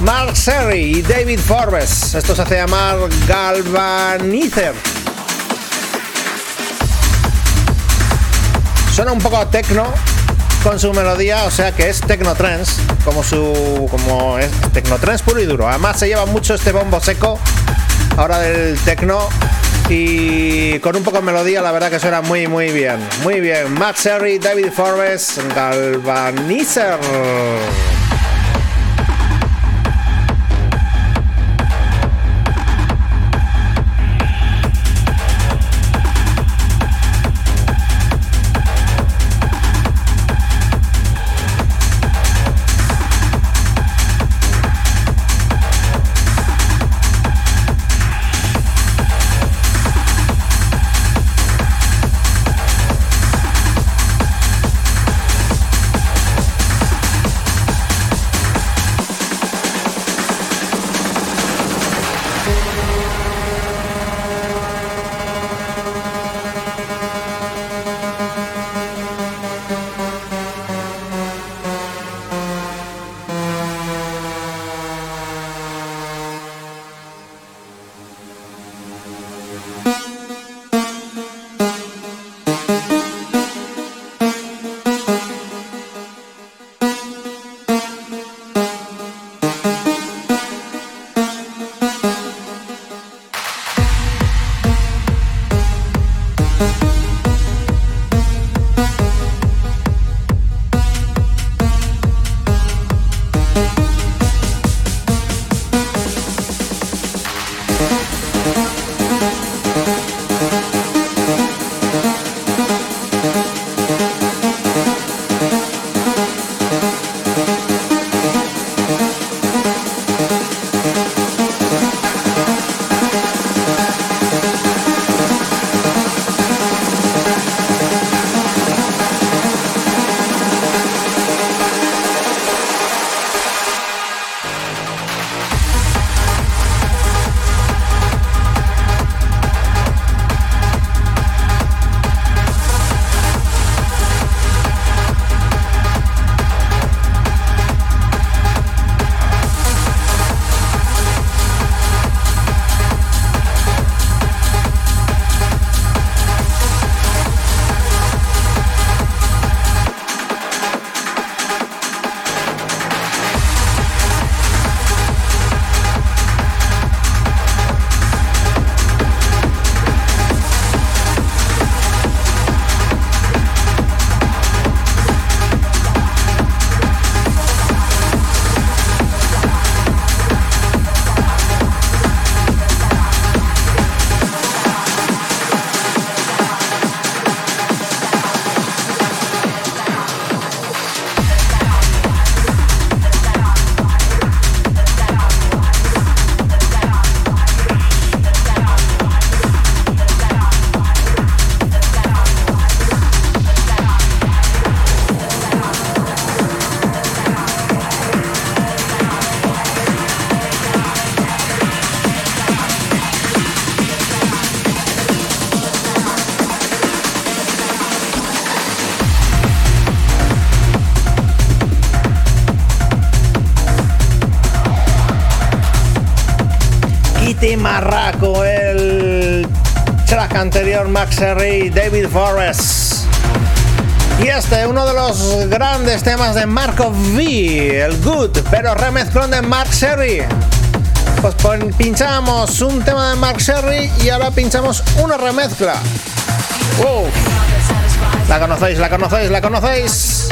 S8: Mark Serry y David Forbes. Esto se hace llamar Galvanizer. Suena un poco techno con su melodía, o sea que es techno trance, como su como es techno trance puro y duro. Además se lleva mucho este bombo seco ahora del techno y con un poco de melodía la verdad que suena muy muy bien. Muy bien. Max Serry, David Forbes, Galvanizer. El track anterior Max Herry, David Forrest. Y este, uno de los grandes temas de Marco V, el Good, pero remezclón de Mark Sherry. Pues pinchamos un tema de Mark Sherry y ahora pinchamos una remezcla. La conocéis, la conocéis, la conocéis.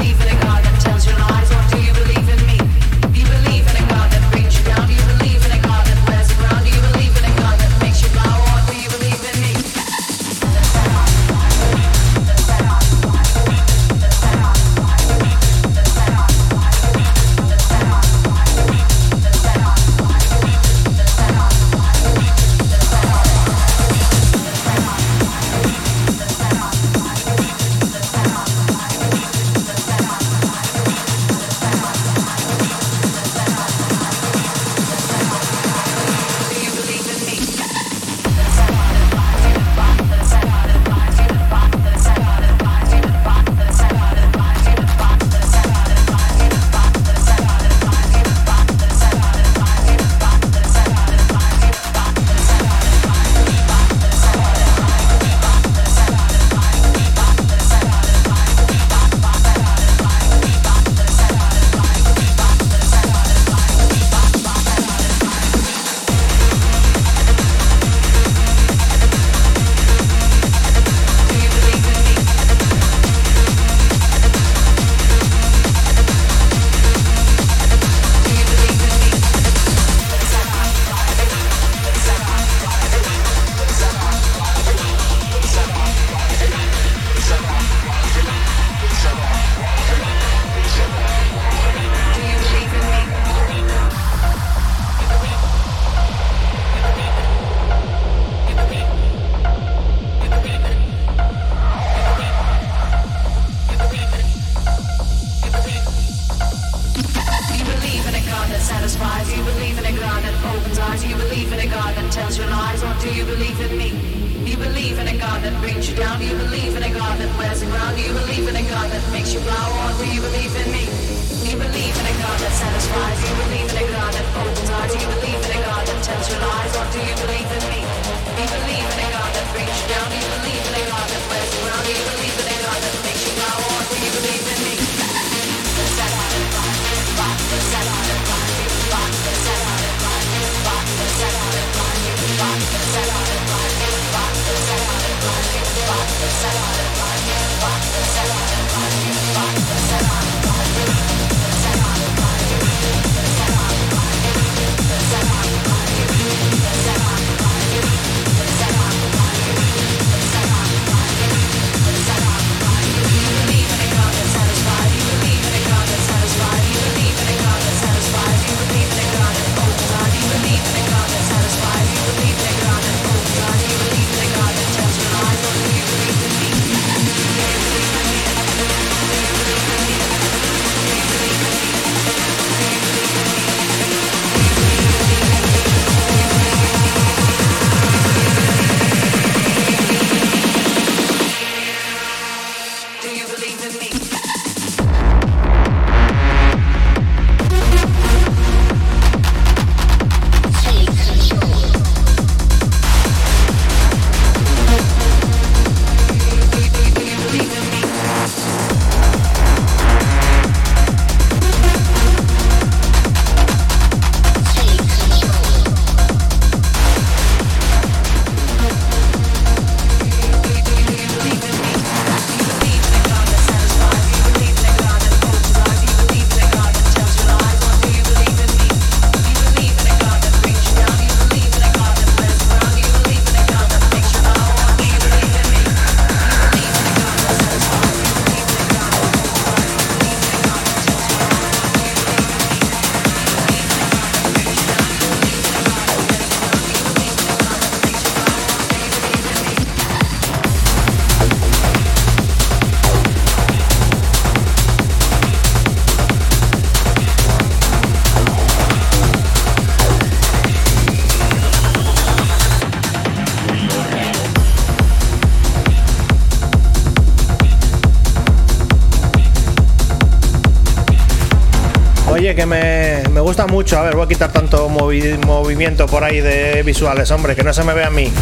S8: Mucho. A ver, voy a quitar tanto movi- movimiento por ahí de visuales, hombre, que no se me vea a mí.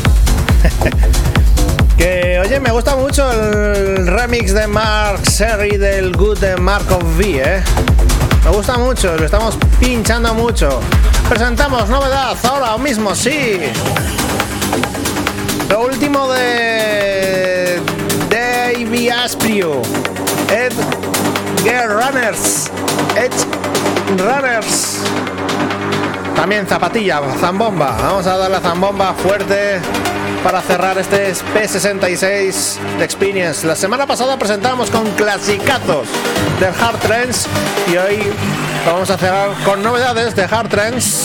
S8: que, oye, me gusta mucho el remix de Mark Serry del Good de Mark of V, ¿eh? Me gusta mucho, lo estamos pinchando mucho. Presentamos novedad ahora mismo, sí. Lo último de Davey Asprio, Ed Gear Runners, Ed Runners. También zapatilla, zambomba. Vamos a dar la zambomba fuerte para cerrar este P66 de Experience. La semana pasada presentamos con clasicazos del Hard Trends y hoy vamos a cerrar con novedades de Hard Trends.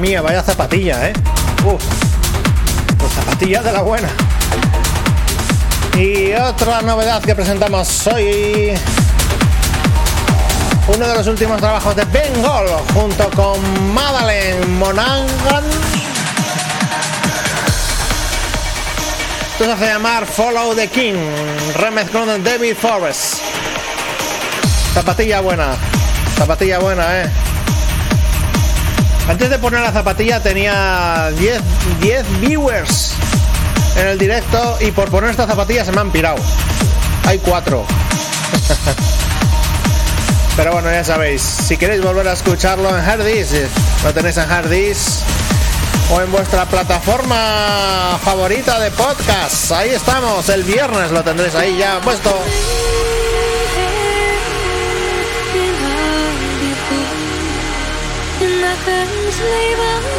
S8: Mía, vaya zapatilla, ¿eh? Pues zapatilla de la buena. Y otra novedad que presentamos hoy. Uno de los últimos trabajos de Bengal junto con Madeleine Monaghan. Esto se hace llamar Follow the King, remezclado de David Forrest. Zapatilla buena, zapatilla buena, eh. Antes de poner la zapatilla tenía 10, 10 viewers en el directo y por poner esta zapatilla se me han pirado. Hay cuatro. Pero bueno, ya sabéis, si queréis volver a escucharlo en Hardis, lo tenéis en Hardis o en vuestra plataforma favorita de podcast. Ahí estamos, el viernes lo tendréis ahí ya puesto. Como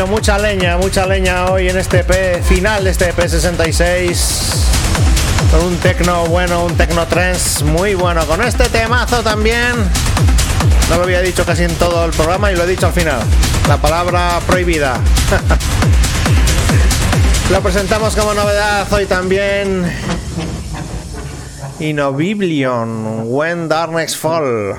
S8: ya he dicho, mucha leña, mucha leña hoy en este EP final de este EP 66. Con un tecno bueno, un tecno trance muy bueno. Con este temazo también. No lo había dicho casi en todo el programa y lo he dicho al final. La palabra prohibida. lo presentamos como novedad hoy también. Innoviblion, When Darkness Fall.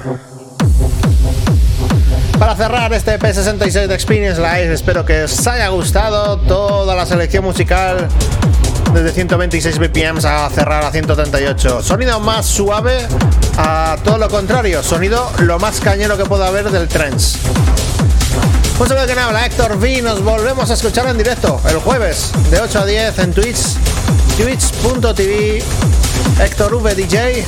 S8: Cerrar este P66 de Experience Live, espero que os haya gustado toda la selección musical desde 126 BPM a cerrar a 138. Sonido más suave a todo lo contrario, sonido lo más cañero que pueda haber del trance. Un saludo que habla Héctor V, nos volvemos a escuchar en directo el jueves de 8 a 10 en Twitch, twitch.tv, Héctor V DJ.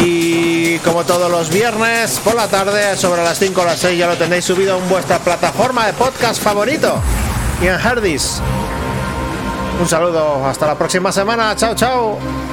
S8: Y como todos los viernes por la tarde, sobre las 5 o las 6, ya lo tenéis subido en vuestra plataforma de podcast favorito y en Hardis. Un saludo, hasta la próxima semana. Chao, chao.